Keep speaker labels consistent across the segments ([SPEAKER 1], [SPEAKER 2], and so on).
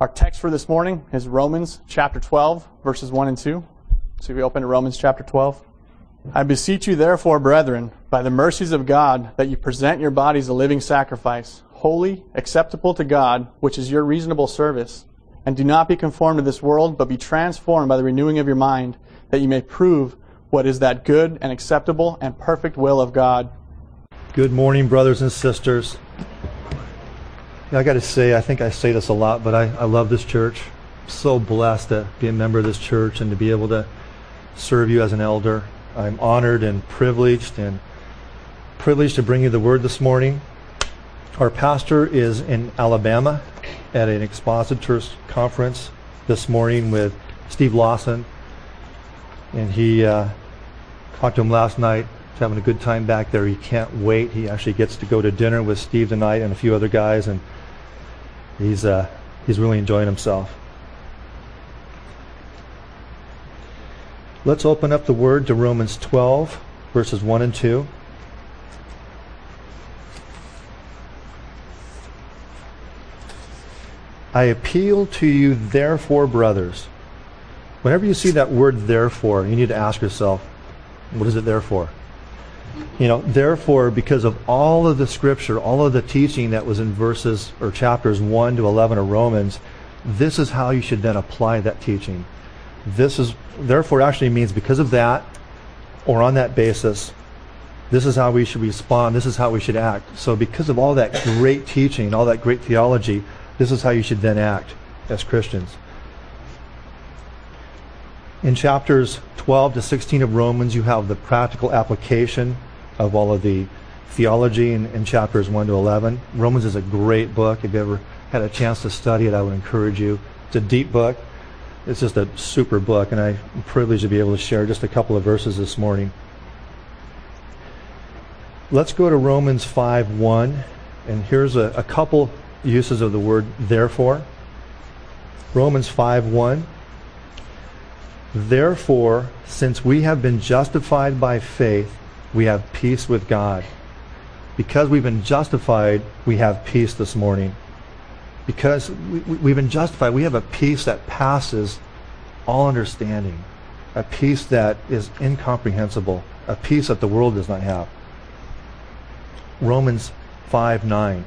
[SPEAKER 1] Our text for this morning is Romans chapter 12, verses 1 and 2. So we open to Romans chapter 12. I beseech you, therefore, brethren, by the mercies of God, that you present your bodies a living sacrifice, holy, acceptable to God, which is your reasonable service. And do not be conformed to this world, but be transformed by the renewing of your mind, that you may prove what is that good and acceptable and perfect will of God.
[SPEAKER 2] Good morning, brothers and sisters. I got to say, I think I say this a lot, but I, I love this church. I'm so blessed to be a member of this church and to be able to serve you as an elder. I'm honored and privileged and privileged to bring you the word this morning. Our pastor is in Alabama at an expositors conference this morning with Steve Lawson, and he uh, talked to him last night. He's having a good time back there. He can't wait. He actually gets to go to dinner with Steve tonight and a few other guys, and he's uh, he's really enjoying himself. Let's open up the word to Romans 12, verses 1 and 2. I appeal to you, therefore, brothers. Whenever you see that word therefore, you need to ask yourself, what is it there for? You know, therefore, because of all of the scripture, all of the teaching that was in verses or chapters 1 to 11 of Romans, this is how you should then apply that teaching. This is, therefore, actually means because of that, or on that basis, this is how we should respond, this is how we should act. So, because of all that great teaching, all that great theology, this is how you should then act as Christians. In chapters 12 to 16 of Romans, you have the practical application of all of the theology in, in, chapters 1 to 11. Romans is a great book. If you ever had a chance to study it, I would encourage you. It's a deep book. It's just a super book, and I'm privileged to be able to share just a couple of verses this morning. Let's go to Romans 5 1, and here's a, a couple uses of the word therefore. Romans 5 1. Therefore, since we have been justified by faith, we have peace with God. Because we've been justified, we have peace this morning. Because we, have been justified, we have a peace that passes all understanding, a peace that is incomprehensible, a peace that the world does not have. Romans 5 9.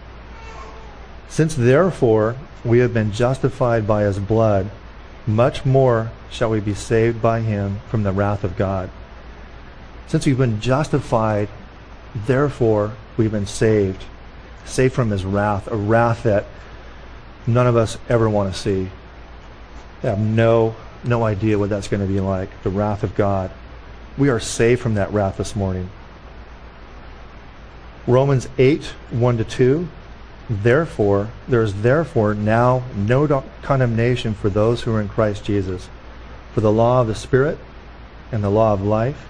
[SPEAKER 2] Since therefore we have been justified by his blood, much more shall we be saved by him from the wrath of God. Since we've been justified, therefore we've been saved. Saved from his wrath, a wrath that none of us ever want to see. We have no, no idea what that's going to be like, the wrath of God. We are saved from that wrath this morning. Romans 8, 1 to 2. Therefore, there is therefore now no condemnation for those who are in Christ Jesus. For the law of the Spirit and the law of life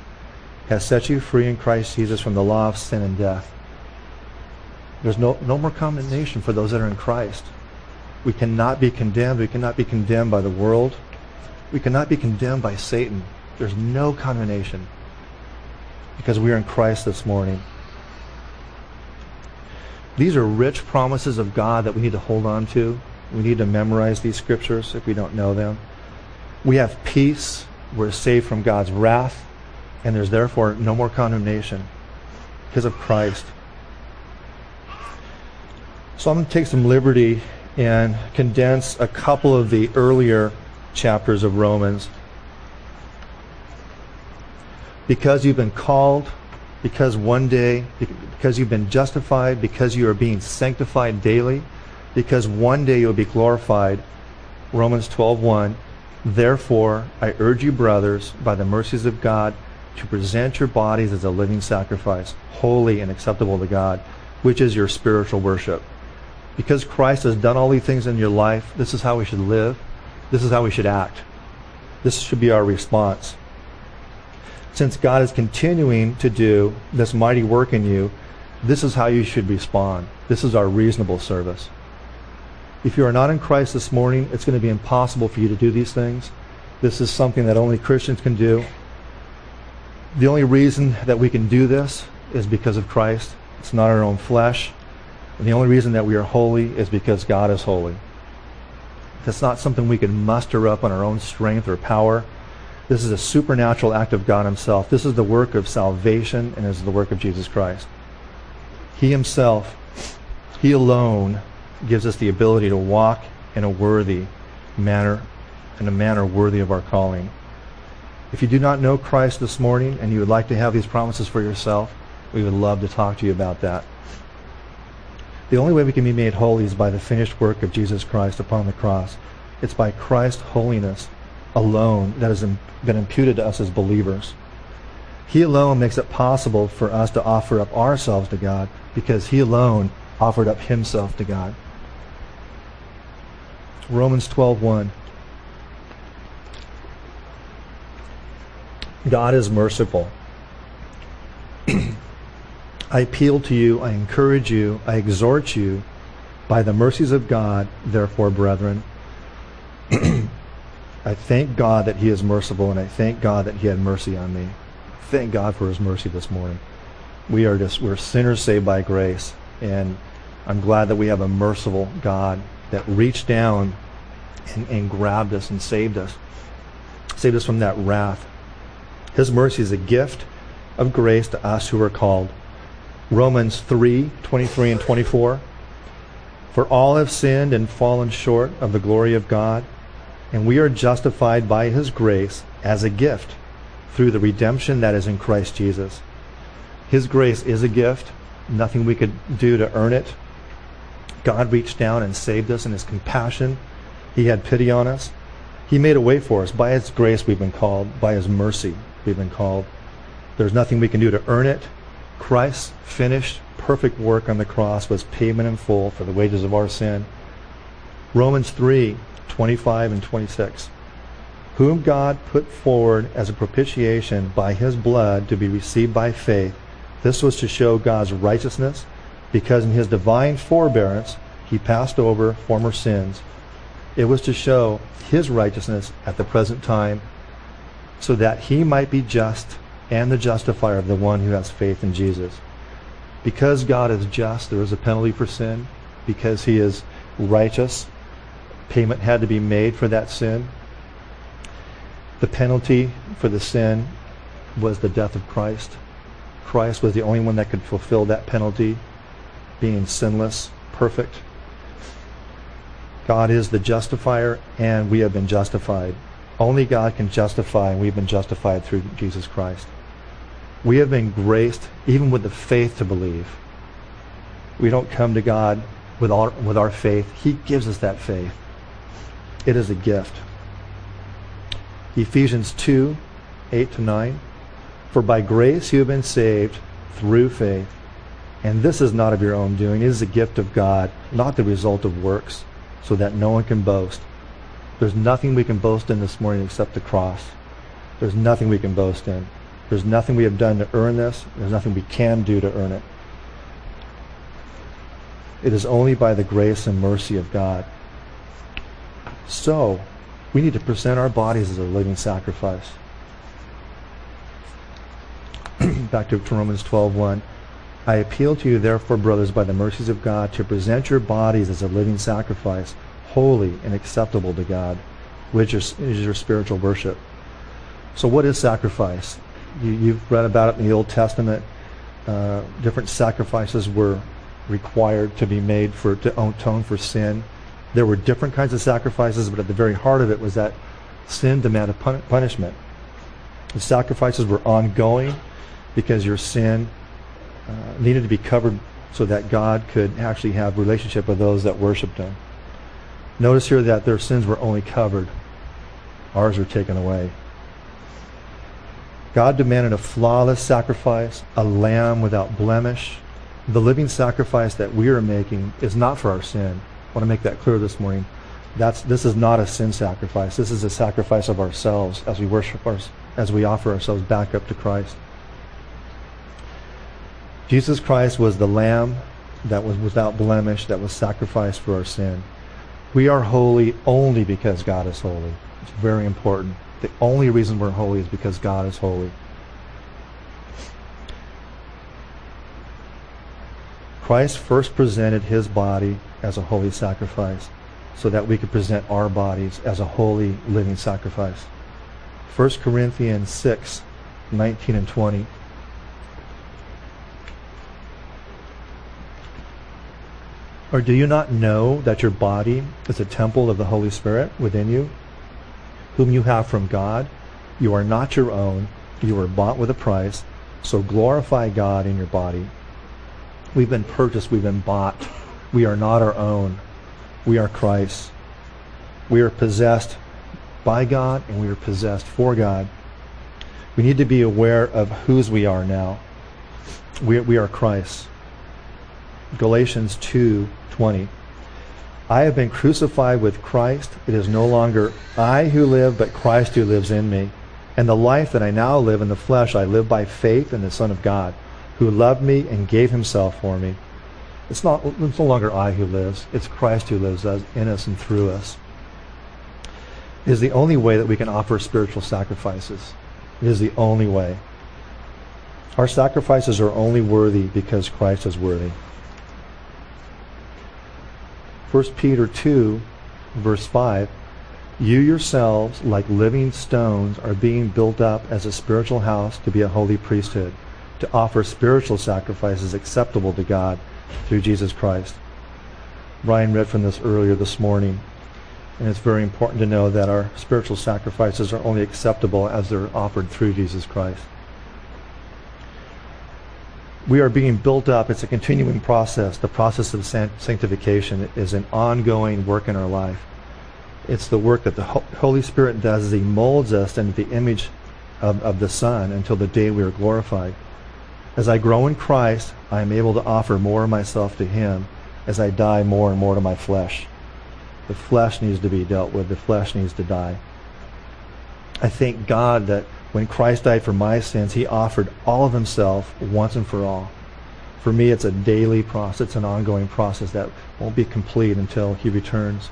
[SPEAKER 2] has set you free in Christ Jesus from the law of sin and death. There's no, no more condemnation for those that are in Christ. We cannot be condemned. We cannot be condemned by the world. We cannot be condemned by Satan. There's no condemnation because we are in Christ this morning. These are rich promises of God that we need to hold on to. We need to memorize these scriptures if we don't know them. We have peace. We're saved from God's wrath. And there's therefore no more condemnation because of Christ. So I'm going to take some liberty and condense a couple of the earlier chapters of Romans. Because you've been called, because one day, because you've been justified, because you are being sanctified daily, because one day you'll be glorified. Romans 12:1 Therefore, I urge you brothers by the mercies of God to present your bodies as a living sacrifice, holy and acceptable to God, which is your spiritual worship. Because Christ has done all these things in your life, this is how we should live. This is how we should act. This should be our response. Since God is continuing to do this mighty work in you, this is how you should respond. This is our reasonable service. If you are not in Christ this morning, it's going to be impossible for you to do these things. This is something that only Christians can do. The only reason that we can do this is because of Christ. It's not our own flesh. And the only reason that we are holy is because God is holy. That's not something we can muster up on our own strength or power. This is a supernatural act of God Himself. This is the work of salvation and is the work of Jesus Christ. He Himself, He alone, gives us the ability to walk in a worthy manner, in a manner worthy of our calling. If you do not know Christ this morning and you would like to have these promises for yourself, we would love to talk to you about that. The only way we can be made holy is by the finished work of Jesus Christ upon the cross. It's by Christ's holiness alone that has been imputed to us as believers. He alone makes it possible for us to offer up ourselves to God because He alone offered up Himself to God. Romans 12:1 God is merciful. I appeal to you, I encourage you, I exhort you by the mercies of God, therefore, brethren. I thank God that He is merciful, and I thank God that He had mercy on me. Thank God for His mercy this morning. We are just, we're sinners saved by grace, and I'm glad that we have a merciful God that reached down and, and grabbed us and saved us, saved us from that wrath. His mercy is a gift of grace to us who are called. Romans 3 23 and 24. For all have sinned and fallen short of the glory of God, and we are justified by his grace as a gift through the redemption that is in Christ Jesus. His grace is a gift, nothing we could do to earn it. God reached down and saved us in his compassion. He had pity on us. He made a way for us. By his grace, we've been called. By his mercy, we've been called. There's nothing we can do to earn it. Christ's finished perfect work on the cross was payment in full for the wages of our sin. Romans 3 25 and 26. Whom God put forward as a propitiation by his blood to be received by faith. This was to show God's righteousness, because in his divine forbearance he passed over former sins. It was to show his righteousness at the present time, so that he might be just and the justifier of the one who has faith in Jesus. Because God is just, there is a penalty for sin. Because he is righteous, payment had to be made for that sin. The penalty for the sin was the death of Christ. Christ was the only one that could fulfill that penalty, being sinless, perfect. God is the justifier, and we have been justified. Only God can justify, and we've been justified through Jesus Christ. We have been graced even with the faith to believe. We don't come to God with our, with our faith. He gives us that faith. It is a gift. Ephesians 2 8 to 9. For by grace you have been saved through faith. And this is not of your own doing. It is a gift of God, not the result of works, so that no one can boast. There's nothing we can boast in this morning except the cross. There's nothing we can boast in. There's nothing we have done to earn this. There's nothing we can do to earn it. It is only by the grace and mercy of God. So, we need to present our bodies as a living sacrifice. Back to Romans 12:1. I appeal to you, therefore, brothers, by the mercies of God, to present your bodies as a living sacrifice, holy and acceptable to God, which is, is your spiritual worship. So, what is sacrifice? You, have read about it in the Old Testament. Uh, different sacrifices were required to be made for to atone for sin. There were different kinds of sacrifices, but at the very heart of it was that sin demanded pun- punishment. The sacrifices were ongoing because your sin uh, needed to be covered so that God could actually have relationship with those that worshiped Him. Notice here that their sins were only covered; ours were taken away. God demanded a flawless sacrifice, a lamb without blemish. The living sacrifice that we are making is not for our sin. I want to make that clear this morning. That's, this is not a sin sacrifice. This is a sacrifice of ourselves as we worship our, as we offer ourselves back up to Christ. Jesus Christ was the lamb that was without blemish, that was sacrificed for our sin. We are holy only because God is holy. It's very important. The only reason we're holy is because God is holy. Christ first presented his body as a holy sacrifice so that we could present our bodies as a holy living sacrifice. 1 Corinthians 6, 19 and 20. Or do you not know that your body is a temple of the Holy Spirit within you, whom you have from God? You are not your own. You were bought with a price. So glorify God in your body. We've been purchased. We've been bought. We are not our own. We are Christ. We are possessed by God and we are possessed for God. We need to be aware of whose we are now. We, we are Christ. Galatians 2:20. I have been crucified with Christ. It is no longer I who live, but Christ who lives in me. And the life that I now live in the flesh, I live by faith in the Son of God, who loved me and gave himself for me. It's, not, it's no longer I who lives. It's Christ who lives in us and through us. It is the only way that we can offer spiritual sacrifices. It is the only way. Our sacrifices are only worthy because Christ is worthy. 1 Peter 2, verse 5 You yourselves, like living stones, are being built up as a spiritual house to be a holy priesthood, to offer spiritual sacrifices acceptable to God through Jesus Christ. Brian read from this earlier this morning, and it's very important to know that our spiritual sacrifices are only acceptable as they're offered through Jesus Christ we are being built up. It's a continuing process. The process of sanctification is an ongoing work in our life. It's the work that the Holy Spirit does as He molds us into the image of, of the Son until the day we are glorified. As I grow in Christ, I am able to offer more of myself to Him as I die more and more to my flesh. The flesh needs to be dealt with. The flesh needs to die. I thank God that when Christ died for my sins, he offered all of himself once and for all. For me, it's a daily process, it's an ongoing process that won't be complete until he returns.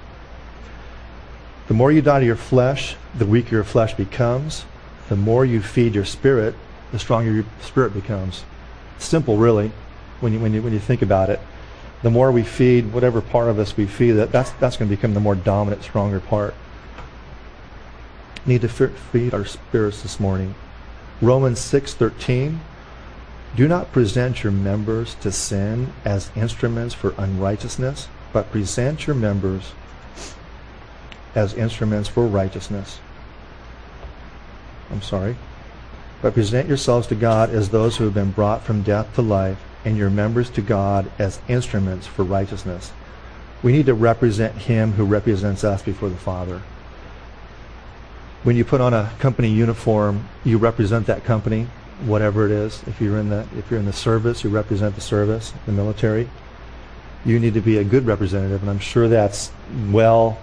[SPEAKER 2] The more you die to your flesh, the weaker your flesh becomes. The more you feed your spirit, the stronger your spirit becomes. Simple, really, when you, when you, when you think about it. The more we feed whatever part of us we feed, that, that's, that's going to become the more dominant, stronger part need to feed our spirits this morning. Romans 6:13 Do not present your members to sin as instruments for unrighteousness, but present your members as instruments for righteousness. I'm sorry. But present yourselves to God as those who have been brought from death to life, and your members to God as instruments for righteousness. We need to represent Him who represents us before the Father when you put on a company uniform, you represent that company, whatever it is. If you're in the if you're in the service, you represent the service, the military. You need to be a good representative, and I'm sure that's well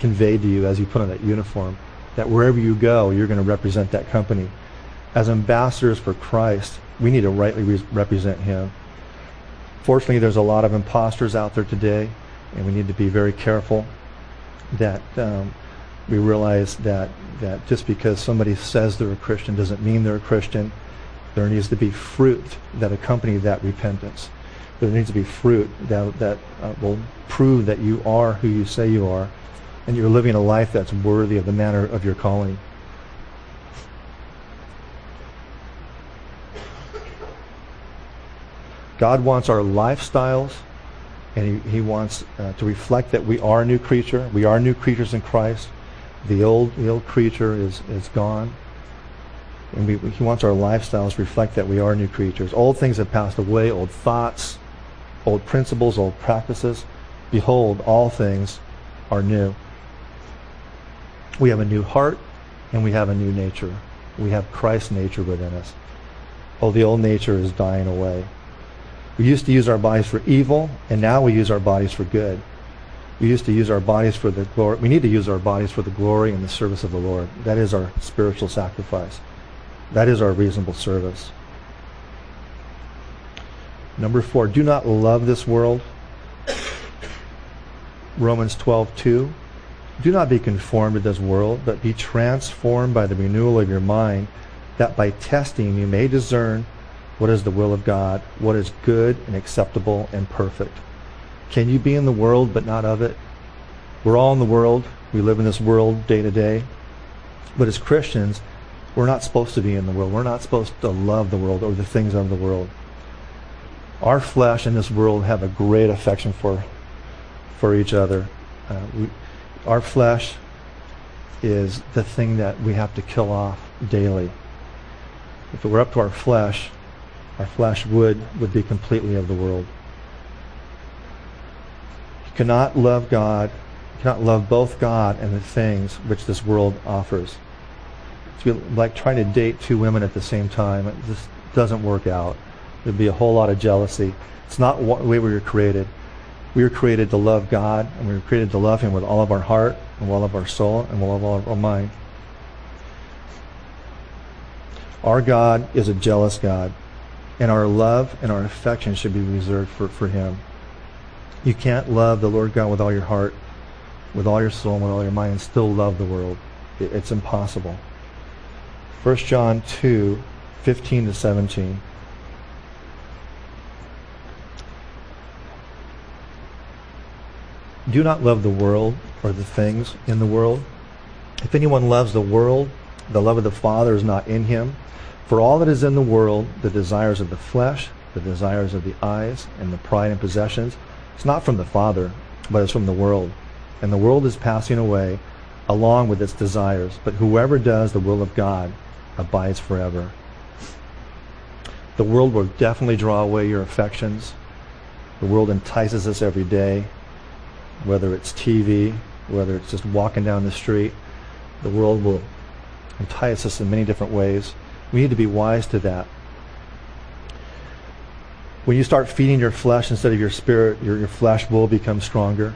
[SPEAKER 2] conveyed to you as you put on that uniform. That wherever you go, you're going to represent that company. As ambassadors for Christ, we need to rightly re- represent Him. Fortunately, there's a lot of imposters out there today, and we need to be very careful that um, we realize that, that just because somebody says they're a Christian doesn't mean they're a Christian. There needs to be fruit that accompany that repentance. There needs to be fruit that, that uh, will prove that you are who you say you are and you're living a life that's worthy of the manner of your calling. God wants our lifestyles and he, he wants uh, to reflect that we are a new creature. We are new creatures in Christ. The old, the old creature is, is gone. And we, he wants our lifestyles to reflect that we are new creatures. Old things have passed away, old thoughts, old principles, old practices. Behold, all things are new. We have a new heart and we have a new nature. We have Christ's nature within us. Oh, the old nature is dying away. We used to use our bodies for evil, and now we use our bodies for good. We used to use our bodies for the glory. We need to use our bodies for the glory and the service of the Lord. That is our spiritual sacrifice. That is our reasonable service. Number four, do not love this world. Romans 12:2. Do not be conformed to this world, but be transformed by the renewal of your mind, that by testing you may discern what is the will of God, what is good and acceptable and perfect. Can you be in the world but not of it? We're all in the world. We live in this world day to day. But as Christians, we're not supposed to be in the world. We're not supposed to love the world or the things of the world. Our flesh and this world have a great affection for, for each other. Uh, we, our flesh is the thing that we have to kill off daily. If it were up to our flesh, our flesh would, would be completely of the world. Cannot love God, cannot love both God and the things which this world offers. It's like trying to date two women at the same time. It just doesn't work out. There'd be a whole lot of jealousy. It's not the way we were created. We were created to love God, and we were created to love Him with all of our heart, and all of our soul, and all of our mind. Our God is a jealous God, and our love and our affection should be reserved for, for Him. You can't love the Lord God with all your heart, with all your soul, with all your mind, and still love the world. It's impossible. 1 John 2, 15 to 17. Do not love the world or the things in the world. If anyone loves the world, the love of the Father is not in him. For all that is in the world, the desires of the flesh, the desires of the eyes, and the pride and possessions, it's not from the Father, but it's from the world. And the world is passing away along with its desires. But whoever does the will of God abides forever. The world will definitely draw away your affections. The world entices us every day, whether it's TV, whether it's just walking down the street. The world will entice us in many different ways. We need to be wise to that. When you start feeding your flesh instead of your spirit, your, your flesh will become stronger.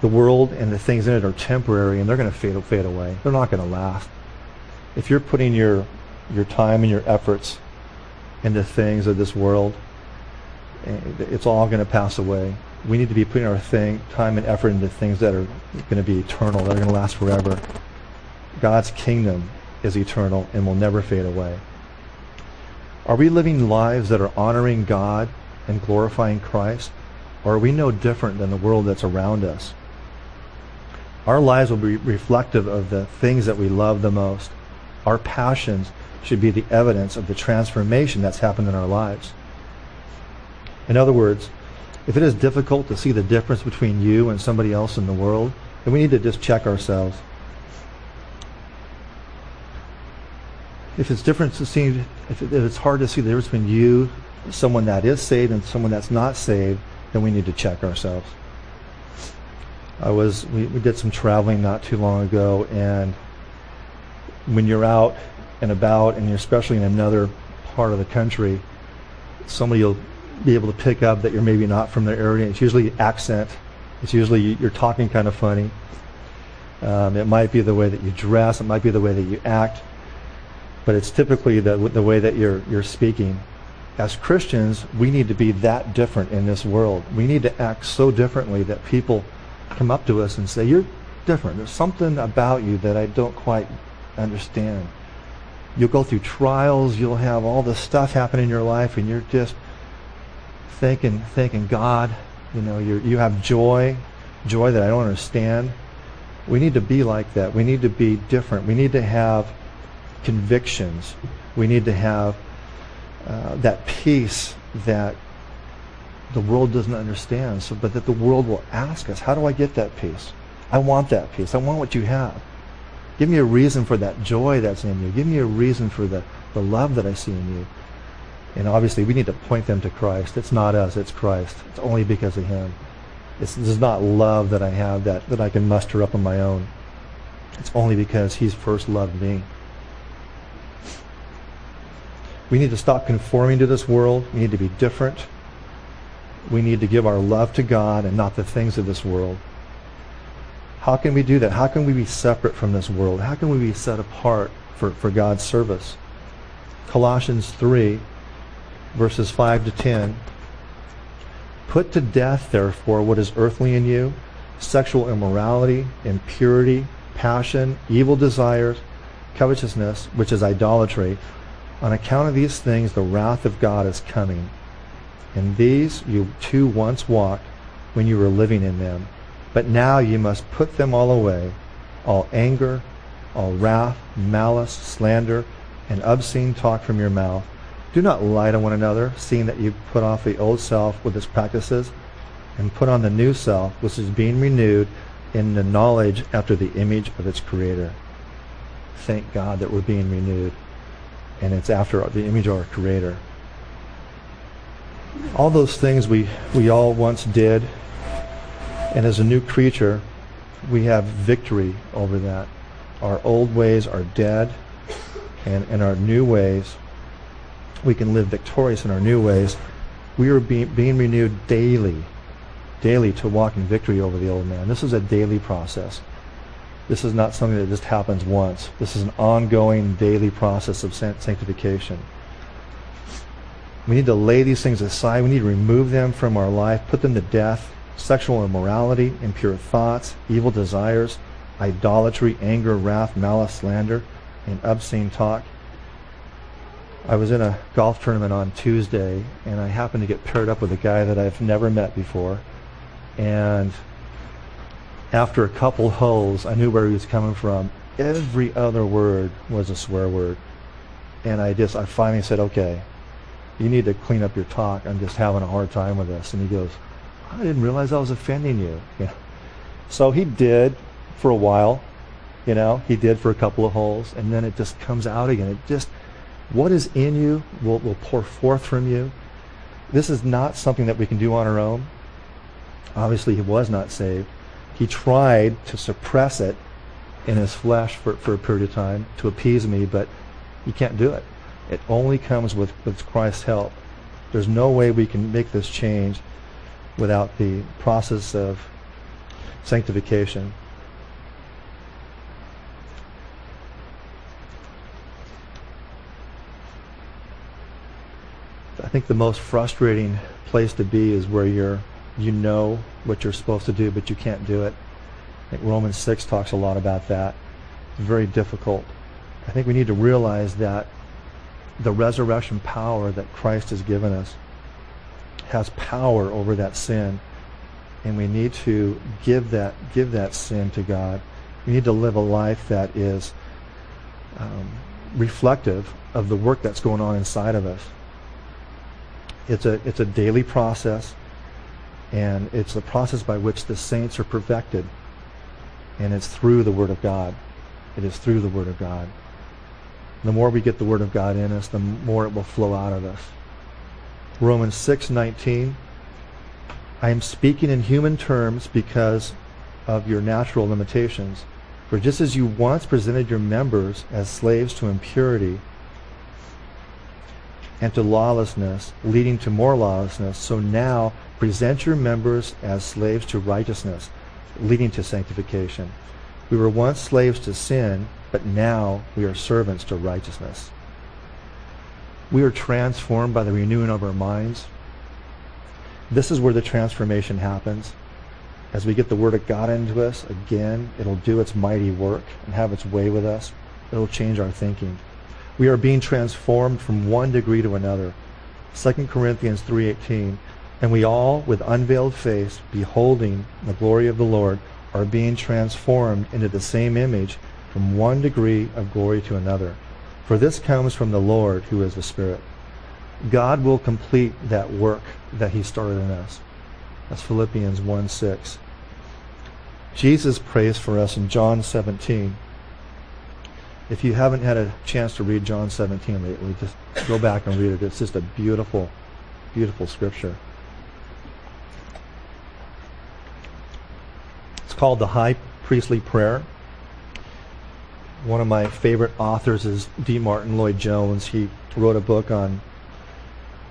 [SPEAKER 2] The world and the things in it are temporary and they're going to fade, fade away. They're not going to last. If you're putting your, your time and your efforts into things of this world, eh, it's all going to pass away. We need to be putting our thing, time and effort into things that are going to be eternal, that are going to last forever. God's kingdom is eternal and will never fade away. Are we living lives that are honoring God and glorifying Christ? Or are we no different than the world that's around us? Our lives will be reflective of the things that we love the most. Our passions should be the evidence of the transformation that's happened in our lives. In other words, if it is difficult to see the difference between you and somebody else in the world, then we need to just check ourselves. if it's different to see, if, it, if it's hard to see the difference between you, someone that is saved, and someone that's not saved, then we need to check ourselves. I was we, we did some traveling not too long ago, and when you're out and about, and you're especially in another part of the country, somebody will be able to pick up that you're maybe not from their area. It's usually accent. It's usually you're talking kind of funny. Um, it might be the way that you dress. It might be the way that you act but it's typically the, the way that you're, you're speaking. As Christians, we need to be that different in this world. We need to act so differently that people come up to us and say, You're different. There's something about you that I don't quite understand. You'll go through trials, you'll have all this stuff happen in your life, and you're just thanking, thinking, God, you know, you you have joy, joy that I don't understand. We need to be like that. We need to be different. We need to have convictions. We need to have uh, that peace that the world doesn't understand, so, but that the world will ask us, how do I get that peace? I want that peace. I want what you have. Give me a reason for that joy that's in you. Give me a reason for the, the love that I see in you. And obviously, we need to point them to Christ. It's not us, it's Christ. It's only because of Him. It's, this is not love that I have that, that I can muster up on my own. It's only because He's first loved me. We need to stop conforming to this world. We need to be different. We need to give our love to God and not the things of this world. How can we do that? How can we be separate from this world? How can we be set apart for, for God's service? Colossians 3, verses 5 to 10. Put to death, therefore, what is earthly in you sexual immorality, impurity, passion, evil desires, covetousness, which is idolatry. On account of these things, the wrath of God is coming. And these you too once walked when you were living in them. But now you must put them all away, all anger, all wrath, malice, slander, and obscene talk from your mouth. Do not lie to one another, seeing that you put off the old self with its practices, and put on the new self, which is being renewed in the knowledge after the image of its creator. Thank God that we're being renewed, and it's after the image of our creator. All those things we, we all once did, and as a new creature, we have victory over that. Our old ways are dead, and in our new ways, we can live victorious in our new ways. We are be, being renewed daily, daily to walk in victory over the old man. This is a daily process. This is not something that just happens once. This is an ongoing daily process of sanctification. We need to lay these things aside. We need to remove them from our life, put them to death. Sexual immorality, impure thoughts, evil desires, idolatry, anger, wrath, malice, slander, and obscene talk. I was in a golf tournament on Tuesday, and I happened to get paired up with a guy that I've never met before. And after a couple holes, I knew where he was coming from. Every other word was a swear word. And I just, I finally said, okay, you need to clean up your talk. I'm just having a hard time with this. And he goes, I didn't realize I was offending you. So he did for a while. You know, he did for a couple of holes, and then it just comes out again. It just, what is in you will, will pour forth from you. This is not something that we can do on our own. Obviously, he was not saved. He tried to suppress it in his flesh for, for a period of time to appease me, but he can't do it. It only comes with, with Christ's help. There's no way we can make this change without the process of sanctification. I think the most frustrating place to be is where you're you know what you're supposed to do, but you can't do it. I think Romans 6 talks a lot about that. It's very difficult. I think we need to realize that the resurrection power that Christ has given us has power over that sin, and we need to give that give that sin to God. We need to live a life that is um, reflective of the work that's going on inside of us. It's a it's a daily process, and it's the process by which the saints are perfected, and it's through the Word of God. It is through the Word of God. The more we get the Word of God in us, the more it will flow out of us. Romans 6:19 I am speaking in human terms because of your natural limitations. For just as you once presented your members as slaves to impurity and to lawlessness, leading to more lawlessness, so now present your members as slaves to righteousness, leading to sanctification. We were once slaves to sin, but now we are servants to righteousness. We are transformed by the renewing of our minds. This is where the transformation happens. As we get the Word of God into us, again, it'll do its mighty work and have its way with us. It'll change our thinking. We are being transformed from one degree to another. 2 Corinthians 3.18 And we all, with unveiled face, beholding the glory of the Lord, are being transformed into the same image from one degree of glory to another for this comes from the Lord who is the Spirit. God will complete that work that he started in us. That's Philippians 1 6. Jesus prays for us in John 17. If you haven't had a chance to read John 17 lately, just go back and read it. It's just a beautiful, beautiful scripture. Called the High Priestly Prayer one of my favorite authors is D. Martyn Lloyd Jones. He wrote a book on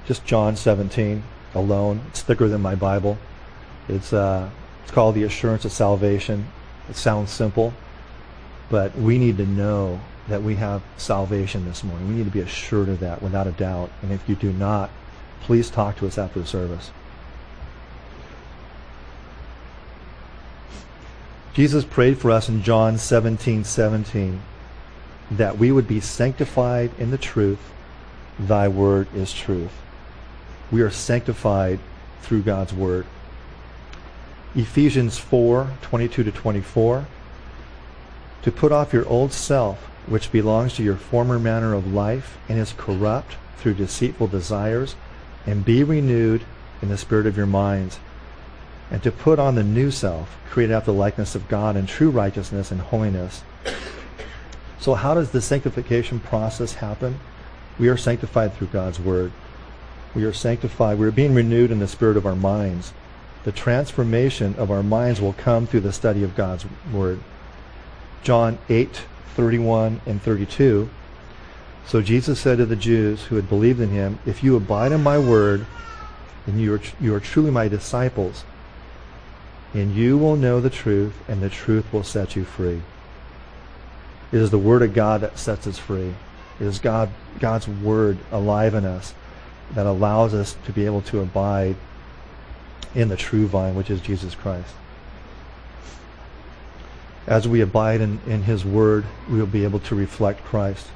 [SPEAKER 2] just John 17 alone. It's thicker than my Bible. It's uh, it's called The Assurance of Salvation. It sounds simple, but we need to know that we have salvation this morning. We need to be assured of that without a doubt. And if you do not, please talk to us after the service. Jesus prayed for us in John 17, 17, that we would be sanctified in the truth. Thy word is truth. We are sanctified through God's word. Ephesians 4 22 to 24. To put off your old self, which belongs to your former manner of life and is corrupt through deceitful desires, and be renewed in the spirit of your minds, and to put on the new self, created after the likeness of God in true righteousness and holiness. So, how does the sanctification process happen? We are sanctified through God's Word. We are sanctified. We are being renewed in the spirit of our minds. The transformation of our minds will come through the study of God's Word. John 8, 31 and 32. So Jesus said to the Jews who had believed in him, If you abide in my word, then you are, you are truly my disciples, and you will know the truth, and the truth will set you free. It is the word of God that sets us free. It is God, God's word alive in us that allows us to be able to abide in the true vine, which is Jesus Christ. As we abide in, in His Word, we will be able to reflect Christ.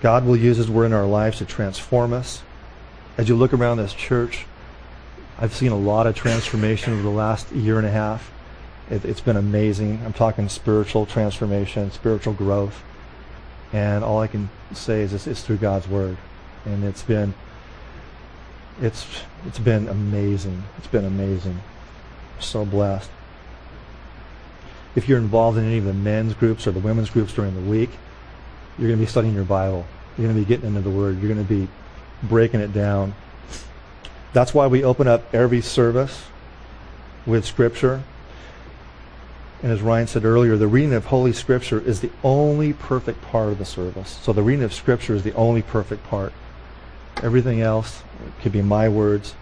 [SPEAKER 2] God will use His Word in our lives to transform us. As you look around this church, I've seen a lot of transformation over the last year and a half. It, has been amazing. I'm talking spiritual transformation, spiritual growth. And all I can say is it's, it's through God's Word. And it's been it's it's been amazing. It's been amazing. So blessed. If you're involved in any of the men's groups or the women's groups during the week, you're going to be studying your Bible. You're going to be getting into the Word. You're going to be breaking it down. That's why we open up every service with Scripture. And as Ryan said earlier, the reading of Holy Scripture is the only perfect part of the service. So the reading of Scripture is the only perfect part. Everything else could be my words,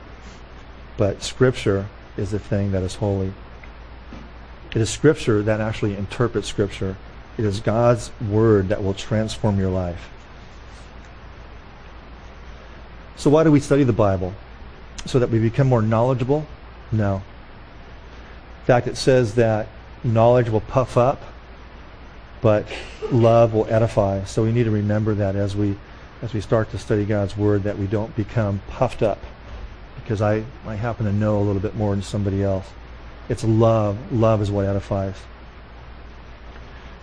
[SPEAKER 2] but Scripture is the thing that is holy. It is Scripture that actually interprets Scripture. It is God's Word that will transform your life. So, why do we study the Bible? So that we become more knowledgeable? No. In fact, it says that knowledge will puff up, but love will edify. So, we need to remember that as we as we start to study God's Word that we don't become puffed up because I, I happen to know a little bit more than somebody else. It's love. Love is what edifies.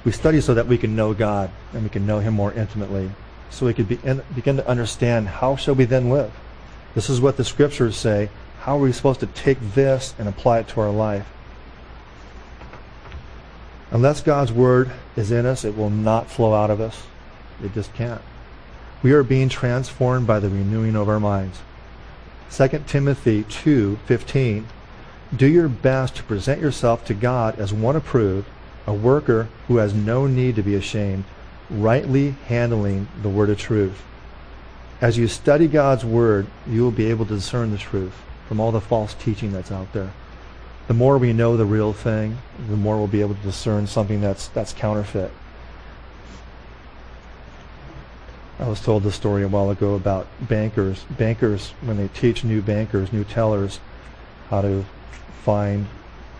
[SPEAKER 2] We study so that we can know God and we can know Him more intimately, so we can be, begin to understand how shall we then live. This is what the Scriptures say. How are we supposed to take this and apply it to our life? Unless God's Word is in us, it will not flow out of us. It just can't. We are being transformed by the renewing of our minds. 2 Timothy 2:15 Do your best to present yourself to God as one approved, a worker who has no need to be ashamed, rightly handling the word of truth. As you study God's word, you will be able to discern the truth from all the false teaching that's out there. The more we know the real thing, the more we'll be able to discern something that's that's counterfeit. I was told this story a while ago about bankers. Bankers, when they teach new bankers, new tellers, how to find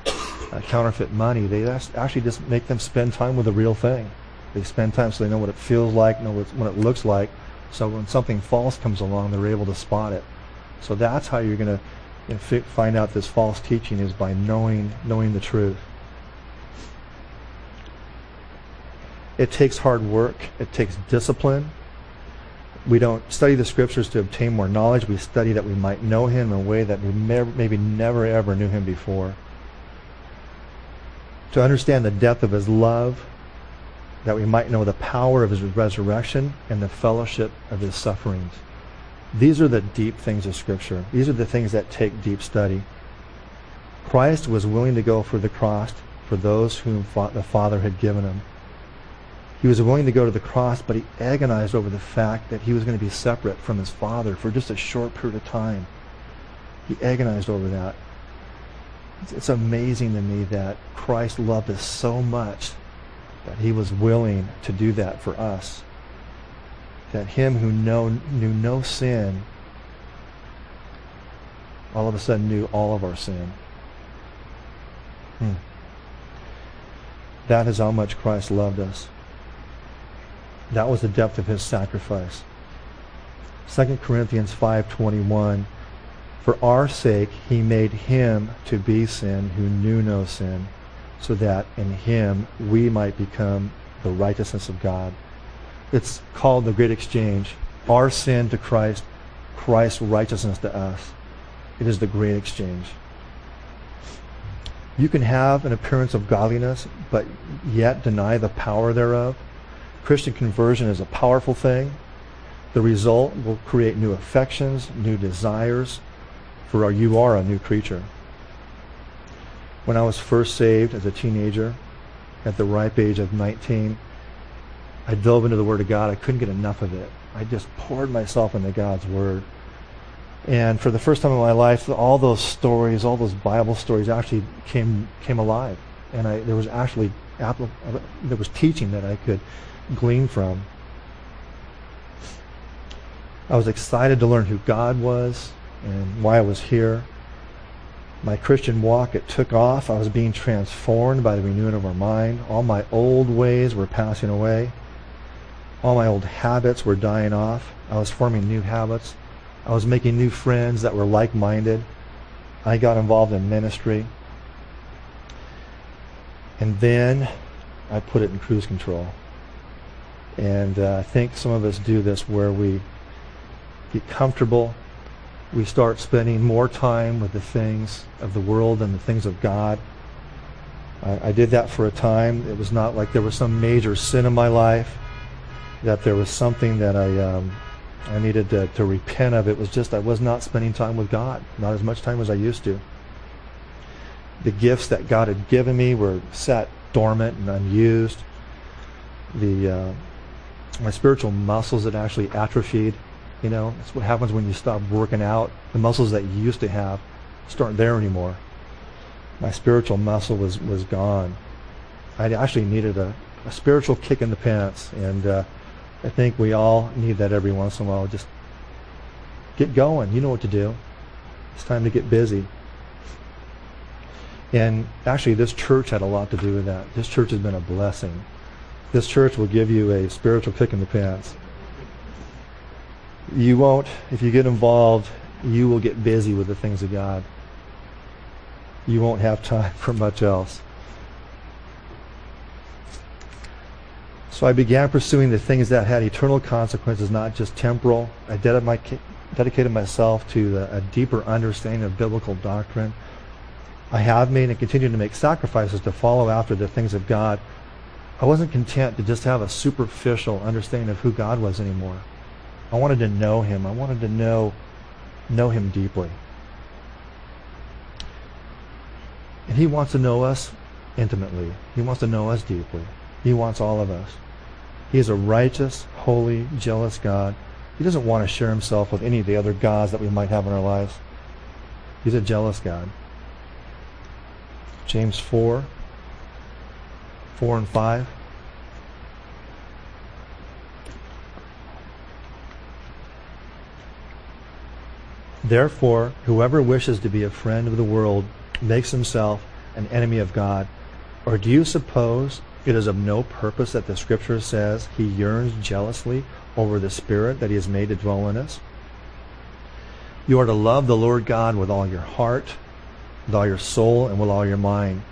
[SPEAKER 2] uh, counterfeit money, they actually just make them spend time with the real thing. They spend time so they know what it feels like, know what, what it looks like. So when something false comes along, they're able to spot it. So that's how you're going to you know, find out this false teaching is by knowing knowing the truth. It takes hard work. It takes discipline we don't study the scriptures to obtain more knowledge. We study that we might know him in a way that we maybe never ever knew him before. To understand the depth of his love, that we might know the power of his resurrection and the fellowship of his sufferings. These are the deep things of Scripture. These are the things that take deep study. Christ was willing to go for the cross for those whom the Father had given him. He was willing to go to the cross, but he agonized over the fact that he was going to be separate from his father for just a short period of time. He agonized over that. It's amazing to me that Christ loved us so much that he was willing to do that for us. That him who know, knew no sin all of a sudden knew all of our sin. Hmm. That is how much Christ loved us. That was the depth of his sacrifice. 2 Corinthians 5:21 For our sake he made him to be sin who knew no sin, so that in him we might become the righteousness of God. It's called the great exchange. Our sin to Christ, Christ's righteousness to us. It is the great exchange. You can have an appearance of godliness, but yet deny the power thereof. Christian conversion is a powerful thing. The result will create new affections, new desires, for you are a new creature. When I was first saved as a teenager, at the ripe age of 19, I dove into the Word of God. I couldn't get enough of it. I just poured myself into God's Word. And for the first time in my life, all those stories, all those Bible stories actually came came alive. And I, there was actually there was teaching that I could glean from. I was excited to learn who God was and why I was here. My Christian walk, it took off. I was being transformed by the renewing of our mind. All my old ways were passing away. All my old habits were dying off. I was forming new habits. I was making new friends that were like-minded. I got involved in ministry. And then I put it in cruise control. And uh, I think some of us do this where we get comfortable. We start spending more time with the things of the world than the things of God. I, I did that for a time. It was not like there was some major sin in my life, that there was something that I um, I needed to, to repent of. It was just I was not spending time with God, not as much time as I used to. The gifts that God had given me were sat dormant and unused. The uh, my spiritual muscles had actually atrophied. You know, that's what happens when you stop working out. The muscles that you used to have just aren't there anymore. My spiritual muscle was, was gone. I actually needed a, a spiritual kick in the pants, and uh, I think we all need that every once in a while. Just get going. You know what to do. It's time to get busy. And actually, this church had a lot to do with that. This church has been a blessing. This church will give you a spiritual kick in the pants you won't, if you get involved, you will get busy with the things of God. You won't have time for much else. So I began pursuing the things that had eternal consequences, not just temporal. I dedicated myself to a deeper understanding of biblical doctrine. I have made and continue to make sacrifices to follow after the things of God. I wasn't content to just have a superficial understanding of who God was anymore. I wanted to know him. I wanted to know know him deeply. And he wants to know us intimately. He wants to know us deeply. He wants all of us. He is a righteous, holy, jealous God. He doesn't want to share himself with any of the other gods that we might have in our lives. He's a jealous God. James 4, 4 and 5. Therefore, whoever wishes to be a friend of the world makes himself an enemy of God. Or do you suppose it is of no purpose that the Scripture says he yearns jealously over the Spirit that he has made to dwell in us? You are to love the Lord God with all your heart, with all your soul, and with all your mind.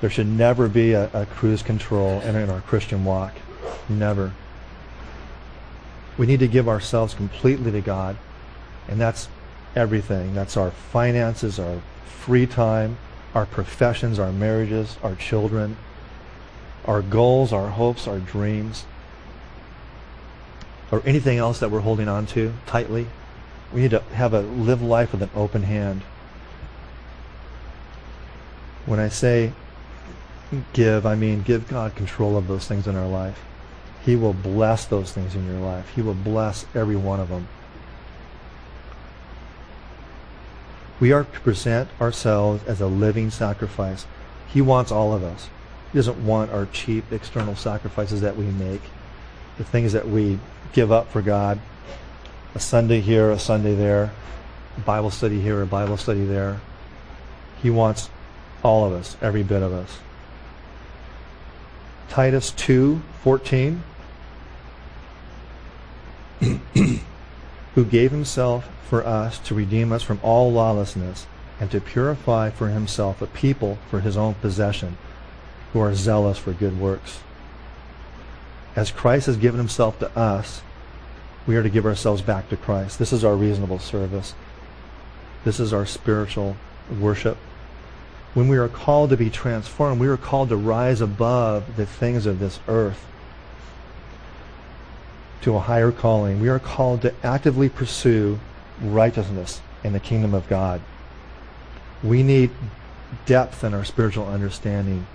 [SPEAKER 2] There should never be a, a cruise control in, in our Christian walk. Never. We need to give ourselves completely to God and that's everything. That's our finances, our free time, our professions, our marriages, our children, our goals, our hopes, our dreams, or anything else that we're holding on to tightly. We need to have a live life with an open hand. When I say give, I mean give God control of those things in our life. He will bless those things in your life. He will bless every one of them. We are to present ourselves as a living sacrifice. He wants all of us. He doesn't want our cheap external sacrifices that we make, the things that we give up for God. A Sunday here, a Sunday there, a Bible study here, a Bible study there. He wants all of us, every bit of us. Titus 2:14 who gave himself for us to redeem us from all lawlessness and to purify for himself a people for his own possession who are zealous for good works. As Christ has given himself to us, we are to give ourselves back to Christ. This is our reasonable service. This is our spiritual worship. When we are called to be transformed, we are called to rise above the things of this earth to a higher calling. We are called to actively pursue righteousness in the kingdom of God. We need depth in our spiritual understanding.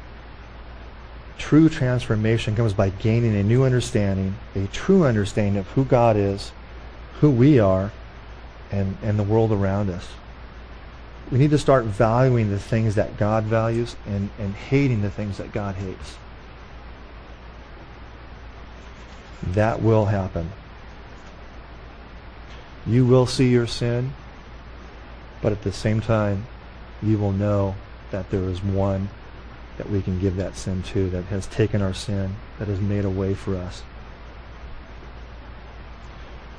[SPEAKER 2] True transformation comes by gaining a new understanding, a true understanding of who God is, who we are, and, and the world around us. We need to start valuing the things that God values and, and hating the things that God hates. That will happen. You will see your sin, but at the same time, you will know that there is one that we can give that sin to, that has taken our sin, that has made a way for us.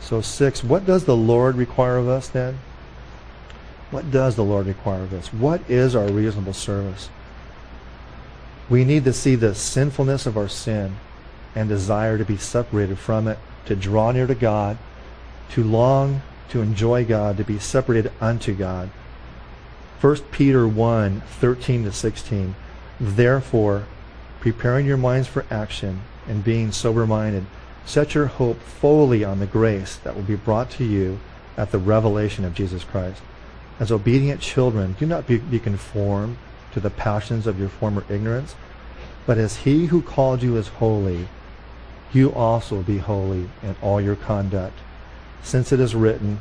[SPEAKER 2] So, six, what does the Lord require of us then? What does the Lord require of us? What is our reasonable service? We need to see the sinfulness of our sin and desire to be separated from it, to draw near to God, to long to enjoy God, to be separated unto God. 1 Peter 1 13 to 16. Therefore, preparing your minds for action and being sober minded, set your hope fully on the grace that will be brought to you at the revelation of Jesus Christ. As obedient children, do not be, be conformed to the passions of your former ignorance, but as he who called you is holy, you also be holy in all your conduct. Since it is written,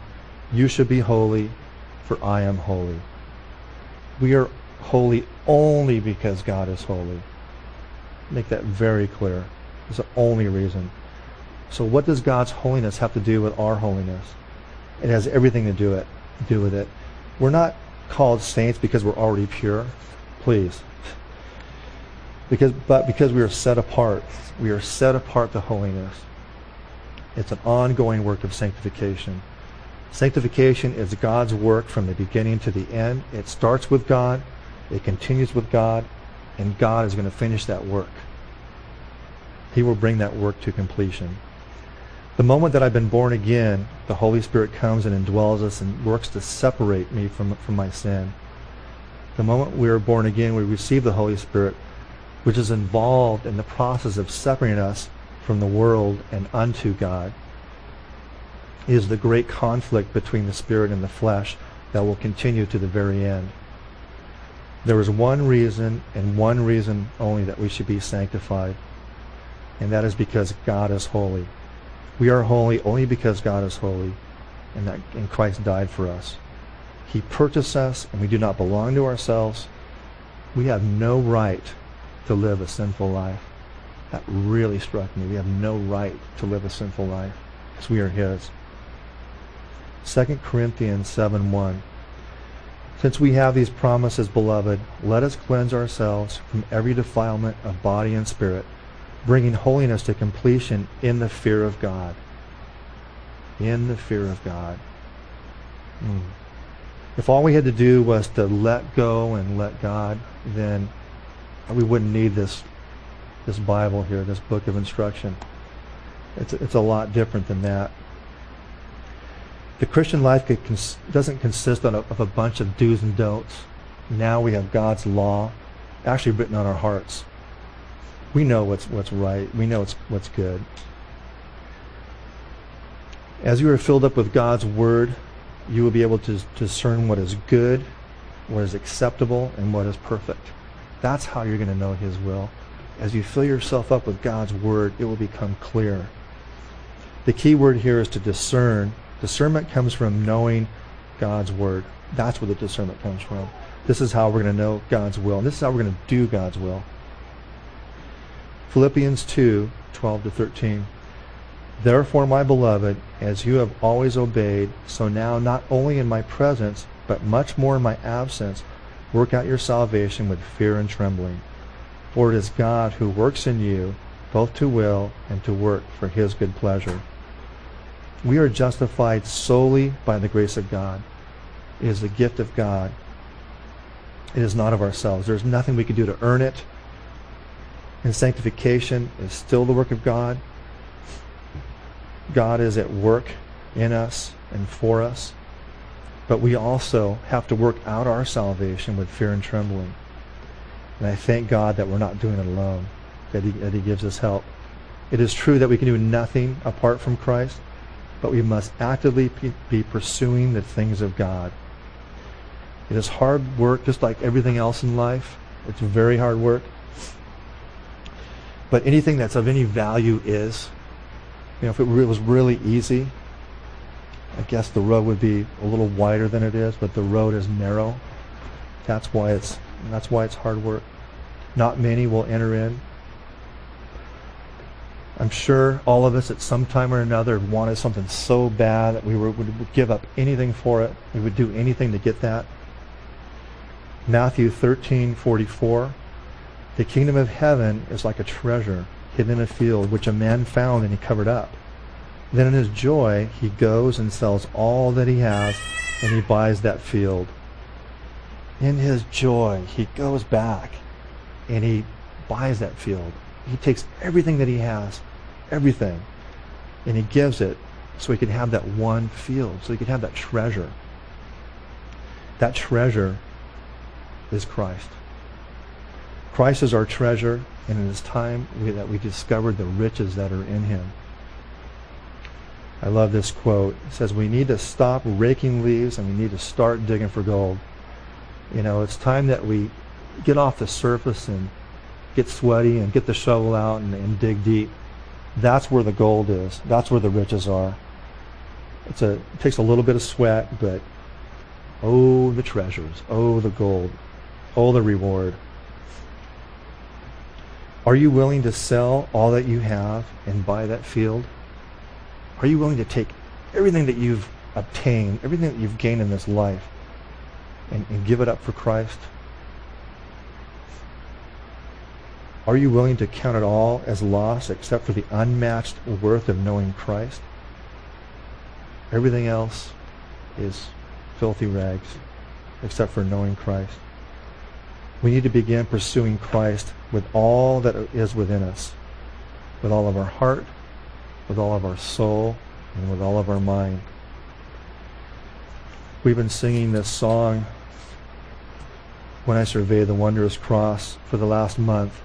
[SPEAKER 2] You should be holy, for I am holy. We are holy only because God is holy. Make that very clear. It's the only reason. So what does God's holiness have to do with our holiness? It has everything to do it do with it. We're not called saints because we're already pure. Please. Because but because we are set apart. We are set apart to holiness. It's an ongoing work of sanctification. Sanctification is God's work from the beginning to the end. It starts with God, it continues with God, and God is going to finish that work. He will bring that work to completion. The moment that I've been born again, the Holy Spirit comes and indwells us and works to separate me from, from my sin. The moment we are born again, we receive the Holy Spirit, which is involved in the process of separating us from the world and unto God is the great conflict between the spirit and the flesh that will continue to the very end. There is one reason and one reason only that we should be sanctified, and that is because God is holy. We are holy only because God is holy, and that and Christ died for us. He purchased us, and we do not belong to ourselves. We have no right to live a sinful life. That really struck me. We have no right to live a sinful life because we are His. 2 Corinthians 7 1. Since we have these promises, beloved, let us cleanse ourselves from every defilement of body and spirit, bringing holiness to completion in the fear of God. In the fear of God. Mm. If all we had to do was to let go and let God, then we wouldn't need this this Bible here, this book of instruction. It's, it's a lot different than that. The Christian life doesn't consist a, of a bunch of do's and don'ts. Now we have God's law actually written on our hearts. We know what's what's right. We know what's what's good. As you are filled up with God's word, you will be able to discern what is good, what is acceptable, and what is perfect. That's how you're going to know His will. As you fill yourself up with God's word, it will become clear. The key word here is to discern Discernment comes from knowing God's word. That's where the discernment comes from. This is how we're going to know God's will. And this is how we're going to do God's will. Philippians 2 12 to 13. Therefore, my beloved, as you have always obeyed, so now not only in my presence, but much more in my absence, work out your salvation with fear and trembling. For it is God who works in you both to will and to work for his good pleasure. We are justified solely by the grace of God. It is the gift of God. It is not of ourselves. There's nothing we can do to earn it. And sanctification is still the work of God. God is at work in us and for us. But we also have to work out our salvation with fear and trembling. And I thank God that we're not doing it alone, that he, that he gives us help. It is true that we can do nothing apart from Christ, but we must actively be pursuing the things of God. It is hard work, just like everything else in life. It's very hard work. But anything that's of any value is. You know, if it was really easy, I guess the road would be a little wider than it is, but the road is narrow. That's why it's that's why it's hard work. Not many will enter in. I'm sure all of us at some time or another wanted something so bad that we were, would give up anything for it. We would do anything to get that. Matthew 13:44 The kingdom of heaven is like a treasure hidden in a field which a man found and he covered up. Then in his joy, he goes and sells all that he has and he buys that field. In his joy, he goes back and he buys that field. He takes everything that he has, everything, and he gives it so he can have that one field, so he can have that treasure. That treasure is Christ. Christ is our treasure, and it is time we, that we discover the riches that are in him. I love this quote. It says, We need to stop raking leaves and we need to start digging for gold. You know, it's time that we get off the surface and get sweaty and get the shovel out and, and dig deep. That's where the gold is. That's where the riches are. It's a, it takes a little bit of sweat, but oh, the treasures. Oh, the gold. Oh, the reward. Are you willing to sell all that you have and buy that field? Are you willing to take everything that you've obtained, everything that you've gained in this life, and, and give it up for Christ? Are you willing to count it all as loss except for the unmatched worth of knowing Christ? Everything else is filthy rags except for knowing Christ. We need to begin pursuing Christ with all that is within us, with all of our heart, with all of our soul and with all of our mind. We've been singing this song, When I Survey the Wondrous Cross, for the last month.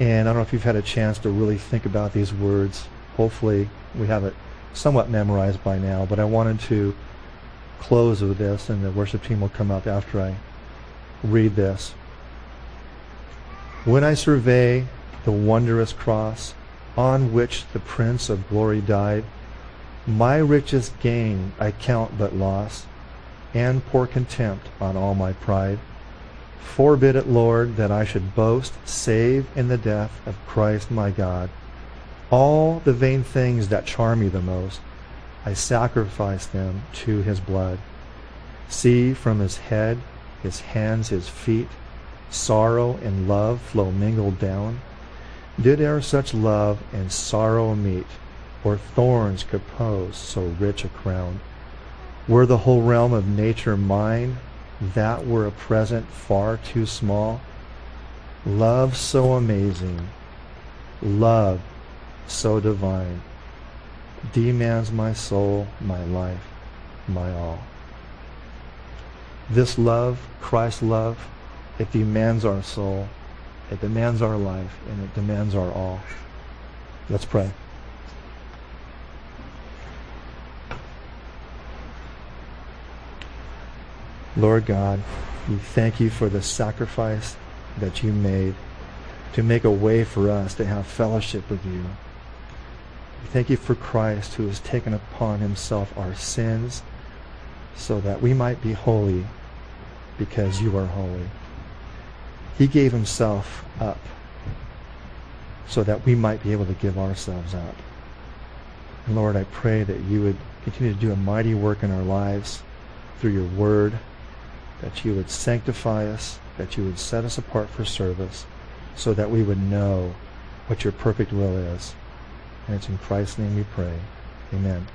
[SPEAKER 2] And I don't know if you've had a chance to really think about these words. Hopefully, we have it somewhat memorized by now, but I wanted to close with this, and the worship team will come up after I read this. When I survey the wondrous cross, on which the Prince of Glory died, my richest gain I count but loss, and pour contempt on all my pride. Forbid it, Lord, that I should boast save in the death of Christ my God. All the vain things that charm me the most, I sacrifice them to his blood. See from his head, his hands, his feet, sorrow and love flow mingled down. Did e'er such love and sorrow meet, or thorns compose so rich a crown? Were the whole realm of nature mine, that were a present far too small. Love so amazing, love so divine, demands my soul, my life, my all. This love, Christ's love, it demands our soul. It demands our life and it demands our all. Let's pray. Lord God, we thank you for the sacrifice that you made to make a way for us to have fellowship with you. We thank you for Christ who has taken upon himself our sins so that we might be holy because you are holy. He gave himself up so that we might be able to give ourselves up. And Lord, I pray that you would continue to do a mighty work in our lives through your word, that you would sanctify us, that you would set us apart for service, so that we would know what your perfect will is. And it's in Christ's name we pray. Amen.